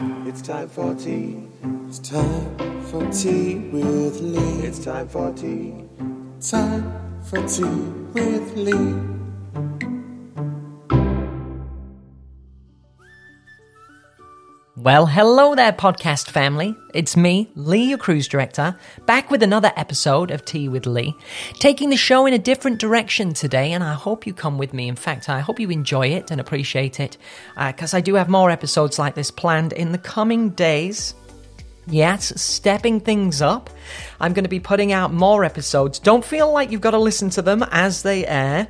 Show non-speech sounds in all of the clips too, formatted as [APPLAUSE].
It's time for tea. It's time for tea with Lee. It's time for tea. Time for tea with Lee. Well, hello there, podcast family. It's me, Lee, your cruise director, back with another episode of Tea with Lee, taking the show in a different direction today, and I hope you come with me. In fact, I hope you enjoy it and appreciate it, uh, because I do have more episodes like this planned in the coming days. Yes, stepping things up. I'm going to be putting out more episodes. Don't feel like you've got to listen to them as they air.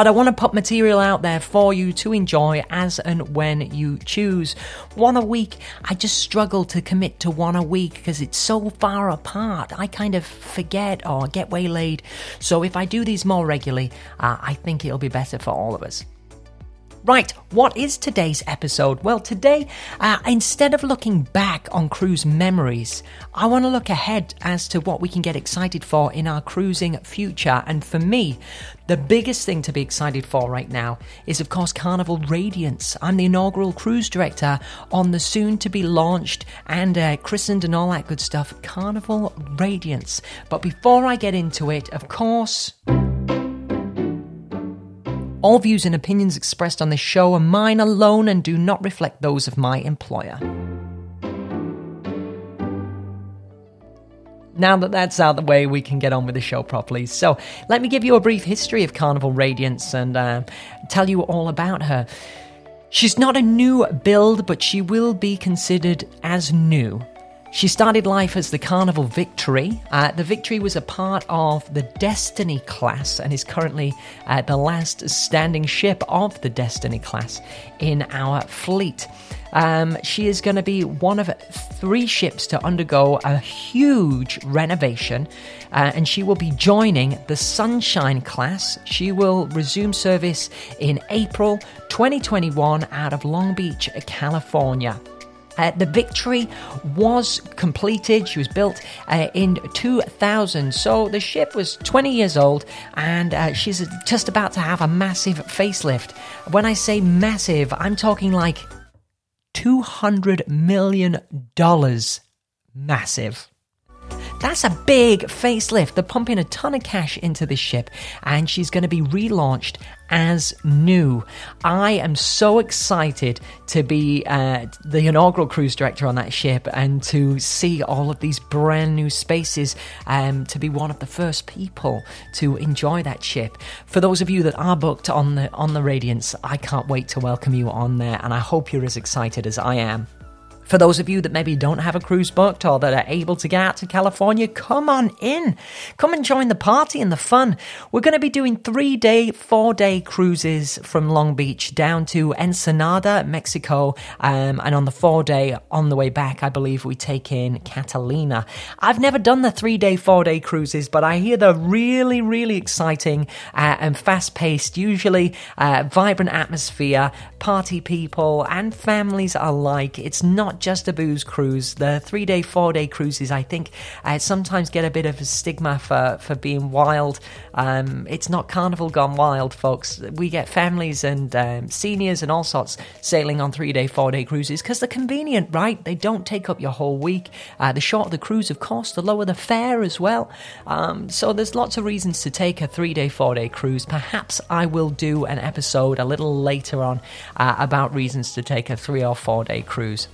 But I want to put material out there for you to enjoy as and when you choose. One a week, I just struggle to commit to one a week because it's so far apart. I kind of forget or get waylaid. So if I do these more regularly, uh, I think it'll be better for all of us. Right, what is today's episode? Well, today, uh, instead of looking back on cruise memories, I want to look ahead as to what we can get excited for in our cruising future. And for me, the biggest thing to be excited for right now is, of course, Carnival Radiance. I'm the inaugural cruise director on the soon to be launched and uh, christened and all that good stuff, Carnival Radiance. But before I get into it, of course. All views and opinions expressed on this show are mine alone and do not reflect those of my employer. Now that that's out the way, we can get on with the show properly. So, let me give you a brief history of Carnival Radiance and uh, tell you all about her. She's not a new build, but she will be considered as new. She started life as the Carnival Victory. Uh, the Victory was a part of the Destiny class and is currently uh, the last standing ship of the Destiny class in our fleet. Um, she is going to be one of three ships to undergo a huge renovation, uh, and she will be joining the Sunshine class. She will resume service in April 2021 out of Long Beach, California. Uh, the Victory was completed. She was built uh, in 2000. So the ship was 20 years old and uh, she's just about to have a massive facelift. When I say massive, I'm talking like $200 million massive. That's a big facelift. They're pumping a ton of cash into this ship, and she's going to be relaunched as new. I am so excited to be uh, the inaugural cruise director on that ship and to see all of these brand new spaces, um, to be one of the first people to enjoy that ship. For those of you that are booked on the on the Radiance, I can't wait to welcome you on there, and I hope you're as excited as I am. For those of you that maybe don't have a cruise booked or that are able to get out to California, come on in. Come and join the party and the fun. We're going to be doing three day, four day cruises from Long Beach down to Ensenada, Mexico. Um, and on the four day, on the way back, I believe we take in Catalina. I've never done the three day, four day cruises, but I hear they're really, really exciting uh, and fast paced, usually uh, vibrant atmosphere, party people and families alike. It's not just a booze cruise. The three day, four day cruises, I think, uh, sometimes get a bit of a stigma for, for being wild. Um, it's not carnival gone wild, folks. We get families and um, seniors and all sorts sailing on three day, four day cruises because they're convenient, right? They don't take up your whole week. Uh, the shorter the cruise, of course, the lower the fare as well. Um, so there's lots of reasons to take a three day, four day cruise. Perhaps I will do an episode a little later on uh, about reasons to take a three or four day cruise.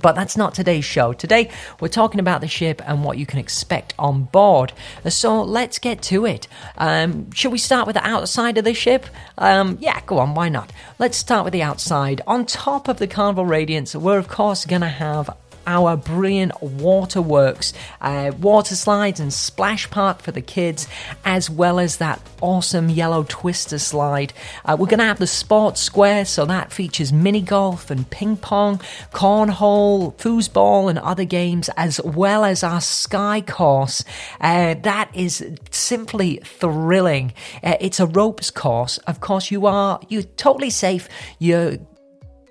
But that's not today's show. Today, we're talking about the ship and what you can expect on board. So let's get to it. Um, should we start with the outside of the ship? Um, yeah, go on, why not? Let's start with the outside. On top of the Carnival Radiance, we're of course going to have our brilliant waterworks, uh, water slides and splash park for the kids, as well as that awesome yellow twister slide. Uh, we're going to have the sports square, so that features mini golf and ping pong, cornhole, foosball, and other games, as well as our sky course. Uh, that is simply thrilling. Uh, it's a ropes course. Of course, you are you're totally safe. You're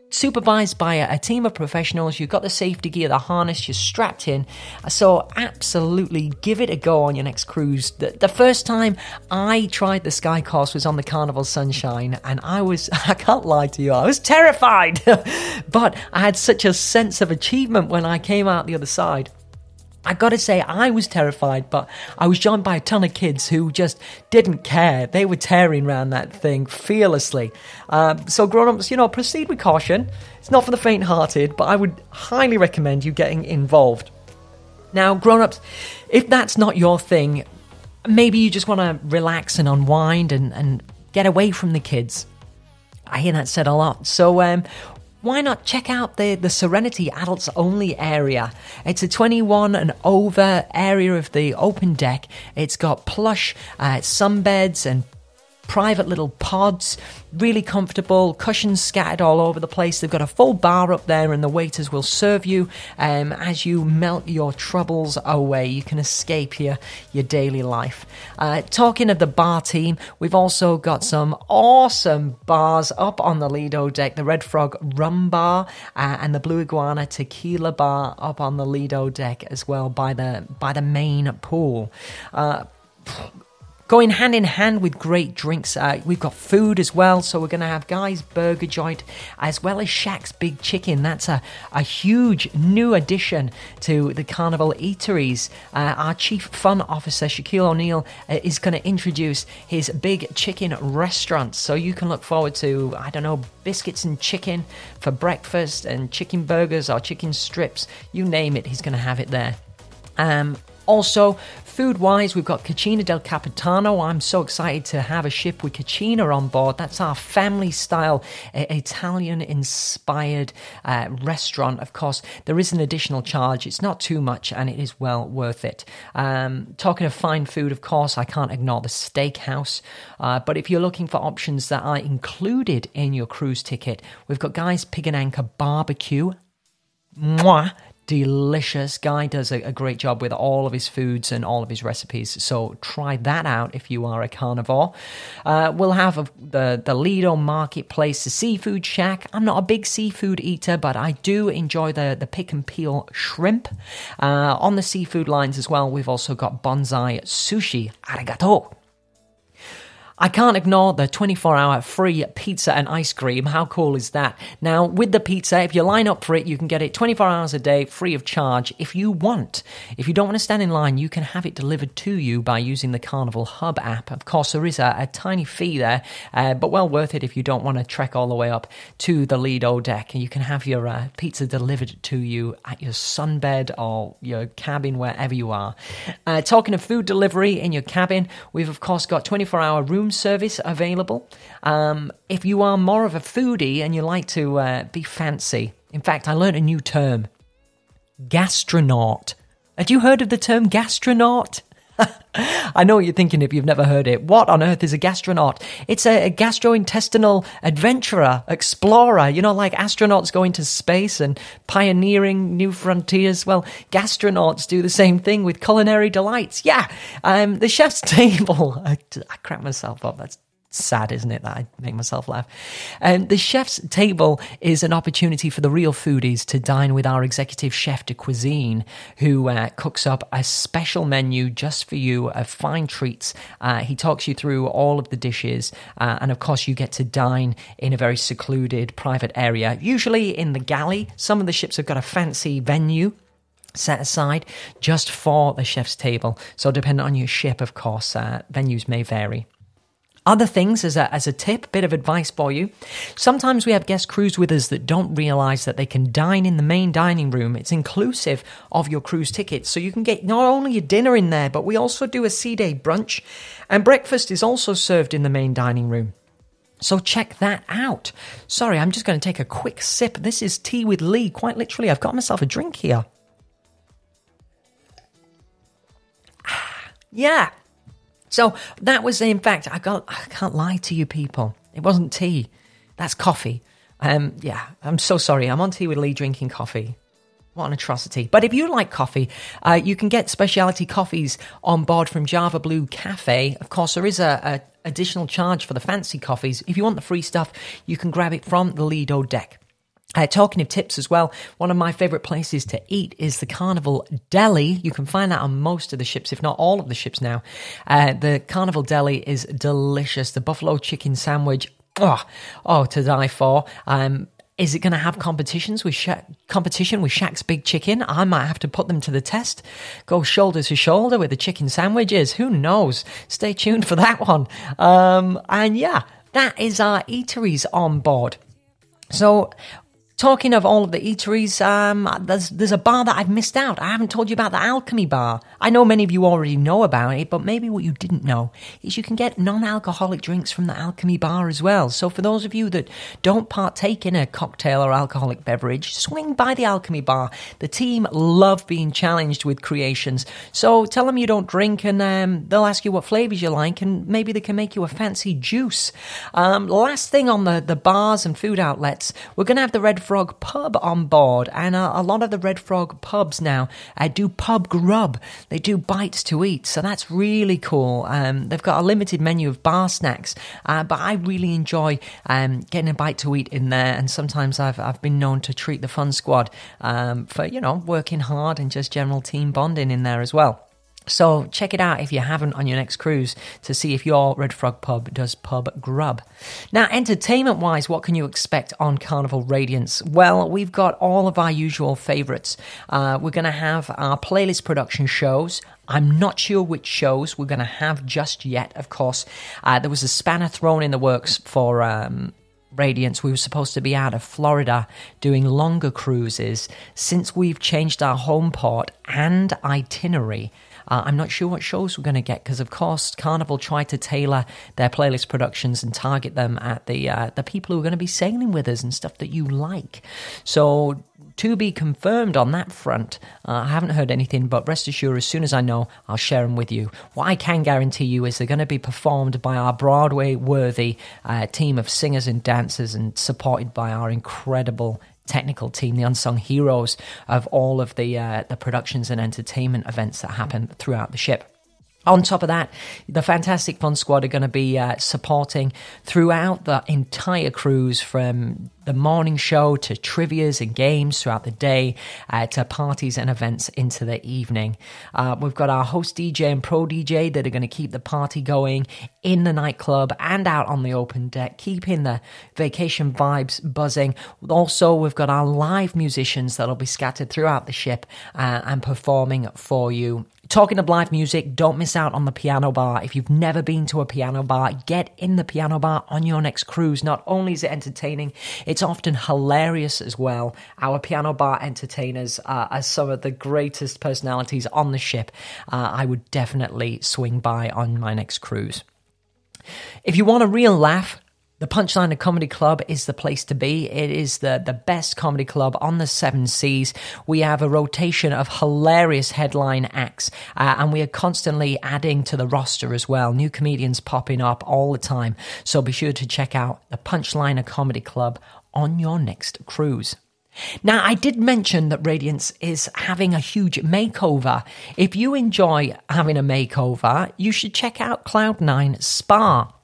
supervised by a, team of professionals. You've got the safety gear, the harness, you're strapped in. So, absolutely give it a go on your next cruise. The, the first time I tried the Sky Course was on the Carnival Sunshine, and I was, [LAUGHS] I can't lie to you, I was terrified. [LAUGHS] but I had such a sense of achievement when I came out the other side. I gotta say, I was terrified, but I was joined by a ton of kids who just didn't care. They were tearing around that thing fearlessly. Um, so, grown ups, you know, proceed with caution. It's not for the faint hearted, but I would highly recommend you getting involved. Now, grown ups, if that's not your thing, maybe you just want to relax and unwind and, and get away from the kids. I hear that said a lot. So, um, why not check out the, the Serenity Adults Only area? It's a 21 and over area of the open deck. It's got plush uh, sunbeds and private little pods, really comfortable, cushions scattered all over the place. They've got a full bar up there, and the waiters will serve you um, as you melt your troubles away. You can escape your, your daily life. Uh, talking of the bar team, we've also got some awesome bars up on the Lido deck the Red Frog Rum Bar uh, and the Blue Iguana Tequila Bar up on the Lido deck as well by the, by the main pool. Uh, Going hand in hand with great drinks, uh, we've got food as well. So we're going to have Guy's Burger Joint as well as Shaq's Big Chicken. That's a, a huge new addition to the Carnival Eateries. Uh, our Chief Fun Officer, Shaquille O'Neal, uh, is going to introduce his Big Chicken restaurant. So you can look forward to, I don't know, biscuits and chicken for breakfast and chicken burgers or chicken strips. You name it, he's going to have it there. Um, also, food wise, we've got Cucina del Capitano. I'm so excited to have a ship with Cucina on board. That's our family style uh, Italian inspired uh, restaurant. Of course, there is an additional charge. It's not too much and it is well worth it. Um, talking of fine food, of course, I can't ignore the steakhouse. Uh, but if you're looking for options that are included in your cruise ticket, we've got Guy's Pig and Anchor Barbecue. Mwah! Delicious. Guy does a, a, great job with all of his foods and all of his recipes. So try that out if you are a carnivore. Uh, we'll have a, the the Lido Marketplace, the Seafood Shack. I'm not a big seafood eater, but I do enjoy the the pick and peel shrimp. Uh, on the seafood lines as well, we've also got Bonsai Sushi. Arigato. I can't ignore the 24 hour free pizza and ice cream. How cool is that? Now, with the pizza, if you line up for it, you can get it 24 hours a day, free of charge, if you want. If you don't want to stand in line, you can have it delivered to you by using the Carnival Hub app. Of course, there is a, a tiny fee there, uh, but well worth it if you don't want to trek all the way up to the Lido deck. And you can have your uh, pizza delivered to you at your sunbed or your cabin, wherever you are. Uh, talking of food delivery in your cabin, we've of course got 24 hour room room service available. Um, if you are more of a foodie and you like to uh, be fancy, in fact, I learned a new term gastronaut. Had you heard of the term gastronaut? [LAUGHS] I know what you're thinking if you've never heard it. What on earth is a gastronaut? It's a, a, gastrointestinal adventurer, explorer, you know, like astronauts going to space and pioneering new frontiers. Well, gastronauts do the same thing with culinary delights. Yeah, um, the chef's [LAUGHS] table. I, I crack myself up. That's sad, isn't it, that I make myself laugh? Um, the chef's table is an opportunity for the real foodies to dine with our executive chef de cuisine, who uh, cooks up a special menu just for you of fine treats. Uh, he talks you through all of the dishes, uh, and of course, you get to dine in a very secluded, private area, usually in the galley. Some of the ships have got a fancy venue set aside just for the chef's table. So, depending on your ship, of course, uh, venues may vary. Other things as a, as a tip, bit of advice for you. Sometimes we have guest crews with us that don't realize that they can dine in the main dining room. It's inclusive of your cruise tickets. So you can get not only your dinner in there, but we also do a sea day brunch and breakfast is also served in the main dining room. So check that out. Sorry, I'm just going to take a quick sip. This is tea with Lee. Quite literally, I've got myself a drink here. Ah, yeah, so that was, in fact, I got, I can't lie to you people. It wasn't tea. That's coffee. Um, yeah, I'm so sorry. I'm on tea with Lee drinking coffee. What an atrocity. But if you like coffee, uh, you can get specialty coffees on board from Java Blue Cafe. Of course, there is a, a additional charge for the fancy coffees. If you want the free stuff, you can grab it from the Lido deck. Uh, talking of tips as well, one of my favorite places to eat is the Carnival Deli. You can find that on most of the ships, if not all of the ships now. Uh, the Carnival Deli is delicious. The buffalo chicken sandwich, oh, oh to die for. Um, is it going to have competitions with Sha- competition with Shaq's Big Chicken? I might have to put them to the test. Go shoulder to shoulder with the chicken sandwiches. Who knows? Stay tuned for that one. Um, and yeah, that is our eateries on board. So Talking of all of the eateries, um, there's there's a bar that I've missed out. I haven't told you about the Alchemy Bar. I know many of you already know about it, but maybe what you didn't know is you can get non-alcoholic drinks from the Alchemy Bar as well. So for those of you that don't partake in a cocktail or alcoholic beverage, swing by the Alchemy Bar. The team love being challenged with creations. So tell them you don't drink, and um, they'll ask you what flavors you like, and maybe they can make you a fancy juice. Um, last thing on the the bars and food outlets, we're gonna have the Red Frog pub on board, and a, a lot of the Red Frog pubs now uh, do pub grub. They do bites to eat, so that's really cool. Um, they've got a limited menu of bar snacks, uh, but I really enjoy um, getting a bite to eat in there. And sometimes I've I've been known to treat the fun squad um, for you know working hard and just general team bonding in there as well. So check it out if you haven't on your next cruise to see if your Red Frog pub does pub grub. Now, entertainment wise, what can you expect on Carnival Radiance? Well, we've got all of our usual favorites. Uh, we're going to have our playlist production shows. I'm not sure which shows we're going to have just yet, of course. Uh, there was a spanner thrown in the works for. Um, Radiance, we were supposed to be out of Florida doing longer cruises. Since we've changed our home port and itinerary, uh, I'm not sure what shows we're going to get because, of course, Carnival tried to tailor their playlist productions and target them at the uh, the people who are going to be sailing with us and stuff that you like. So to be confirmed on that front. Uh, I haven't heard anything, but rest assured, as soon as I know, I'll share them with you. What I can guarantee you is they're going to be performed by our Broadway worthy uh, team of singers and dancers and supported by our incredible technical team, the unsung heroes of all of the uh, the productions and entertainment events that happen throughout the ship. On top of that, the Fantastic Fun Squad are going to be uh, supporting throughout the entire cruise from the morning show to trivias and games throughout the day uh, to parties and events into the evening. Uh, we've got our host DJ and pro DJ that are going to keep the party going in the nightclub and out on the open deck, keeping the vacation vibes buzzing. Also, we've got our live musicians that'll be scattered throughout the ship uh, and performing for you Talking of live music, don't miss out on the piano bar. If you've never been to a piano bar, get in the piano bar on your next cruise. Not only is it entertaining, it's often hilarious as well. Our piano bar entertainers are some of the greatest personalities on the ship. Uh, I would definitely swing by on my next cruise. If you want a real laugh, the Punchline Comedy Club is the place to be. It is the, the best comedy club on the seven seas. We have a rotation of hilarious headline acts, uh, and we are constantly adding to the roster as well. New comedians popping up all the time. So be sure to check out the Punchline Comedy Club on your next cruise. Now, I did mention that Radiance is having a huge makeover. If you enjoy having a makeover, you should check out Cloud9 Spa.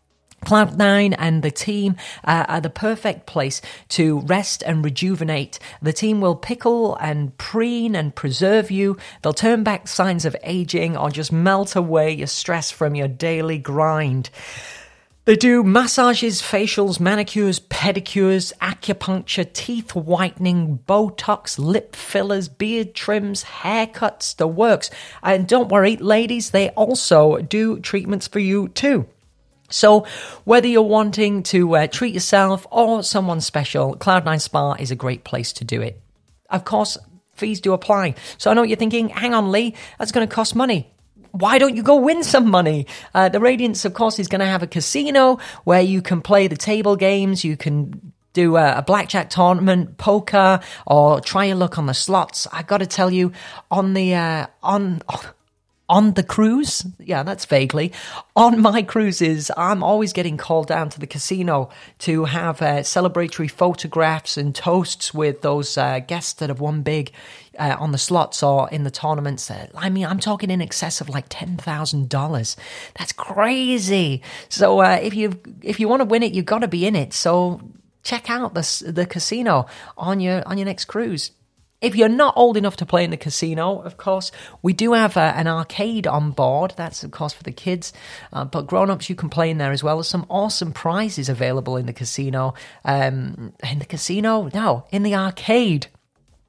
Cloud9 and the team uh, are the perfect place to rest and rejuvenate. The team will pickle and preen and preserve you. They'll turn back signs of aging or just melt away your stress from your daily grind. They do massages, facials, manicures, pedicures, acupuncture, teeth whitening, Botox, lip fillers, beard trims, haircuts, the works. And don't worry, ladies, they also do treatments for you too. So, whether you're wanting to uh, treat yourself or someone special, Cloud9 Spa is a great place to do it. Of course, fees do apply. So, I know what you're thinking, hang on, Lee, that's going to cost money. Why don't you go win some money? Uh, the Radiance, of course, is going to have a casino where you can play the table games, you can do a, a, blackjack tournament, poker, or try your luck on the slots. I got to tell you, on the uh, on [LAUGHS] on the cruise. Yeah, that's vaguely. On my cruises, I'm always getting called down to the casino to have uh, celebratory photographs and toasts with those uh, guests that have won big uh, on the slots or in the tournaments. Uh, I mean, I'm talking in excess of like ten thousand dollars. That's crazy. So uh, if you if you want to win it, you've got to be in it. So check out the the casino on your on your next cruise. If you're not old enough to play in the casino, of course, we do have uh, an arcade on board. That's, of course, for the kids. Uh, but grown ups, you can play in there as well. There's some awesome prizes available in the casino. Um, in the casino? No, in the arcade.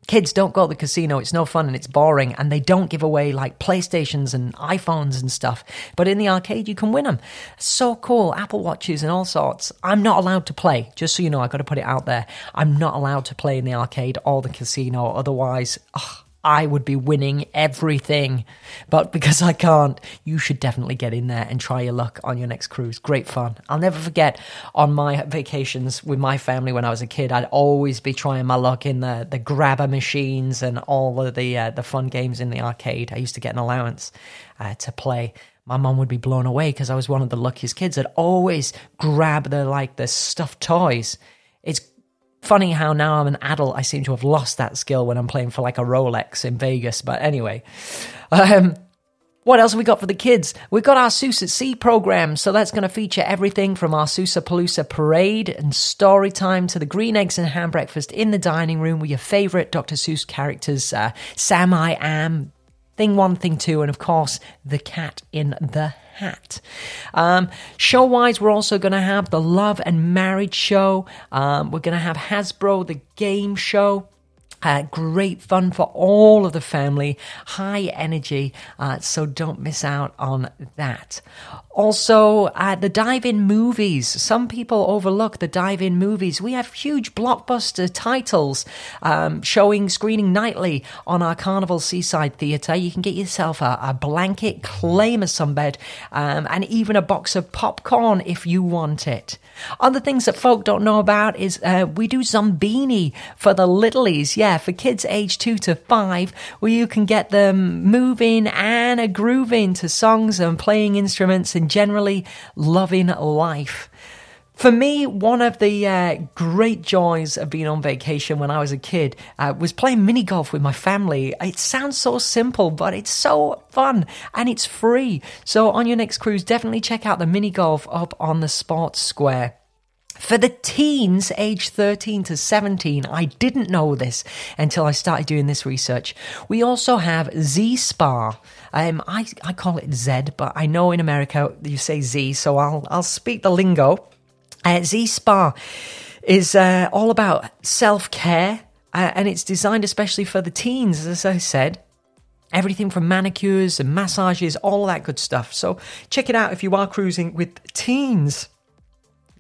Kids don't go to the casino. It's no fun and it's boring. And they don't give away like PlayStations and iPhones and stuff. But in the arcade, you can win them. So cool. Apple Watches and all sorts. I'm not allowed to play. Just so you know, I've got to put it out there. I'm not allowed to play in the arcade or the casino. Otherwise, ugh, I would be winning everything. But because I can't, you should definitely get in there and try your luck on your next cruise. Great fun. I'll never forget on my vacations with my family when I was a kid, I'd always be trying my luck in the, the grabber machines and all of the, uh, the fun games in the arcade. I used to get an allowance uh, to play my mom would be blown away because I was one of the luckiest kids that always grab the like the stuffed toys. It's funny how now I'm an adult, I seem to have lost that skill when I'm playing for like a Rolex in Vegas. But anyway, um, what else have we got for the kids? We've got our Seuss at Sea program, so that's going to feature everything from our Seuss-a-Palooza parade and story time to the green eggs and ham breakfast in the dining room with your favorite Dr. Seuss characters, uh, Sam I Am, Thing One, Thing Two, and of course, the cat in the hat. Um, show wise, we're also going to have the Love and Marriage show. Um, we're going to have Hasbro, the game show. Uh, great fun for all of the family, high energy, uh, so don't miss out on that. Also, uh, the dive in movies. Some people overlook the dive in movies. We have huge blockbuster titles um, showing, screening nightly on our Carnival Seaside Theatre. You can get yourself a, a blanket, claim a sunbed, um, and even a box of popcorn if you want it. Other things that folk don't know about is uh, we do Zumbini for the littlies. Yeah, for kids age two to five, where you can get them moving and a grooving to songs and playing instruments and generally loving life. For me, one of the uh, great joys of being on vacation when I was a kid uh, was playing mini golf with my family. It sounds so simple, but it's so fun and it's free. So, on your next cruise, definitely check out the mini golf up on the Sports Square. For the teens aged 13 to 17, I didn't know this until I started doing this research. We also have Z Spa. Um, I, I call it Z, but I know in America you say Z, so I'll, I'll speak the lingo. Uh, Z Spa is uh, all about self care, uh, and it's designed especially for the teens, as I said. Everything from manicures and massages, all that good stuff. So check it out if you are cruising with teens.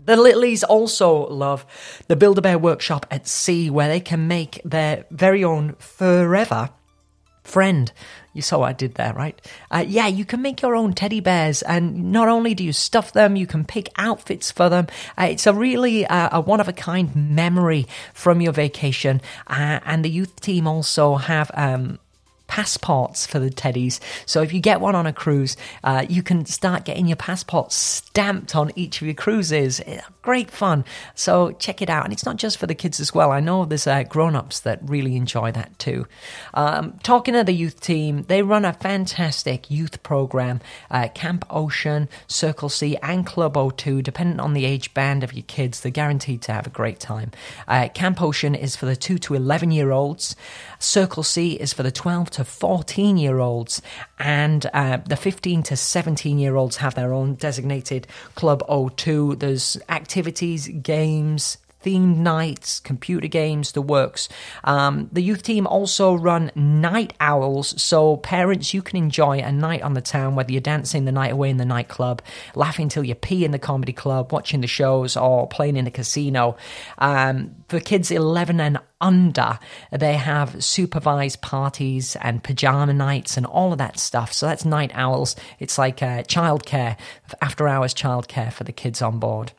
The Littlies also love the Build a Bear workshop at sea, where they can make their very own forever friend. You saw what I did there, right? Uh, yeah, you can make your own teddy bears, and not only do you stuff them, you can pick outfits for them. Uh, it's a really uh, a one of a kind memory from your vacation. Uh, and the youth team also have um, passports for the teddies. So if you get one on a cruise, uh, you can start getting your passport stamped on each of your cruises. Great fun. So check it out. And it's not just for the kids as well. I know there's uh, grown ups that really enjoy that too. Um, talking to the youth team, they run a fantastic youth program uh, Camp Ocean, Circle C, and Club O2, depending on the age band of your kids. They're guaranteed to have a great time. Uh, Camp Ocean is for the 2 to 11 year olds, Circle C is for the 12 to 14 year olds, and uh, the 15 to 17 year olds have their own designated Club O2. There's activities, games, themed nights, computer games, the works. Um, the youth team also run night owls, so parents, you can enjoy a night on the town, whether you're dancing the night away in the nightclub, laughing till you pee in the comedy club, watching the shows, or playing in the casino. Um, for kids 11 and under, they have supervised parties and pajama nights and all of that stuff. So that's night owls. It's like uh, childcare, after hours childcare for the kids on board.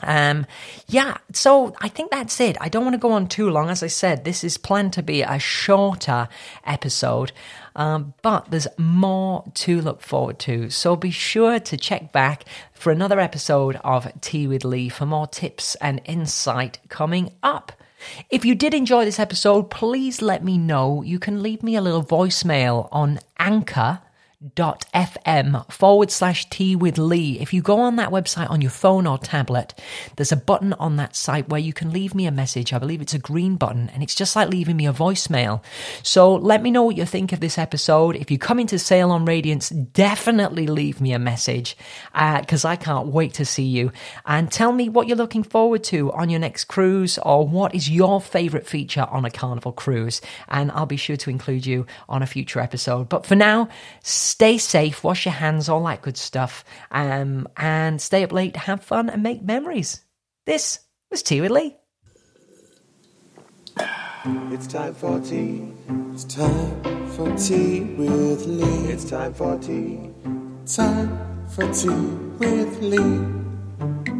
Um, yeah, so I think that's it. I don't want to go on too long. As I said, this is planned to be a shorter episode, um, but there's more to look forward to. So be sure to check back for another episode of Tea with Lee for more tips and insight coming up. If you did enjoy this episode, please let me know. You can leave me a little voicemail on Anchor anchor.fm forward slash tea with Lee. If you go on that website on your phone or tablet, there's a button on that site where you can leave me a message. I believe it's a green button and it's just like leaving me a voicemail. So let me know what you think of this episode. If you come into Sail on Radiance, definitely leave me a message because uh, I can't wait to see you. And tell me what you're looking forward to on your next cruise or what is your favorite feature on a carnival cruise. And I'll be sure to include you on a future episode. But for now, stay safe, wash your hands, all that good stuff, um, and stay up late, have fun, and make memories. This was Tea with Lee. It's time for tea. It's time for tea with Lee. It's time for tea. Time for tea with Lee.